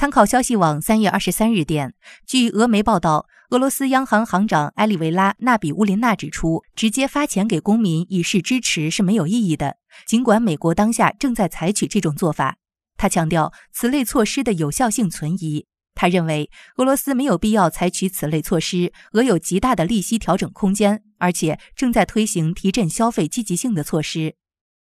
参考消息网三月二十三日电，据俄媒报道，俄罗斯央行行长埃里维拉·纳比乌林娜指出，直接发钱给公民以示支持是没有意义的。尽管美国当下正在采取这种做法，他强调此类措施的有效性存疑。他认为俄罗斯没有必要采取此类措施，俄有极大的利息调整空间，而且正在推行提振消费积极性的措施。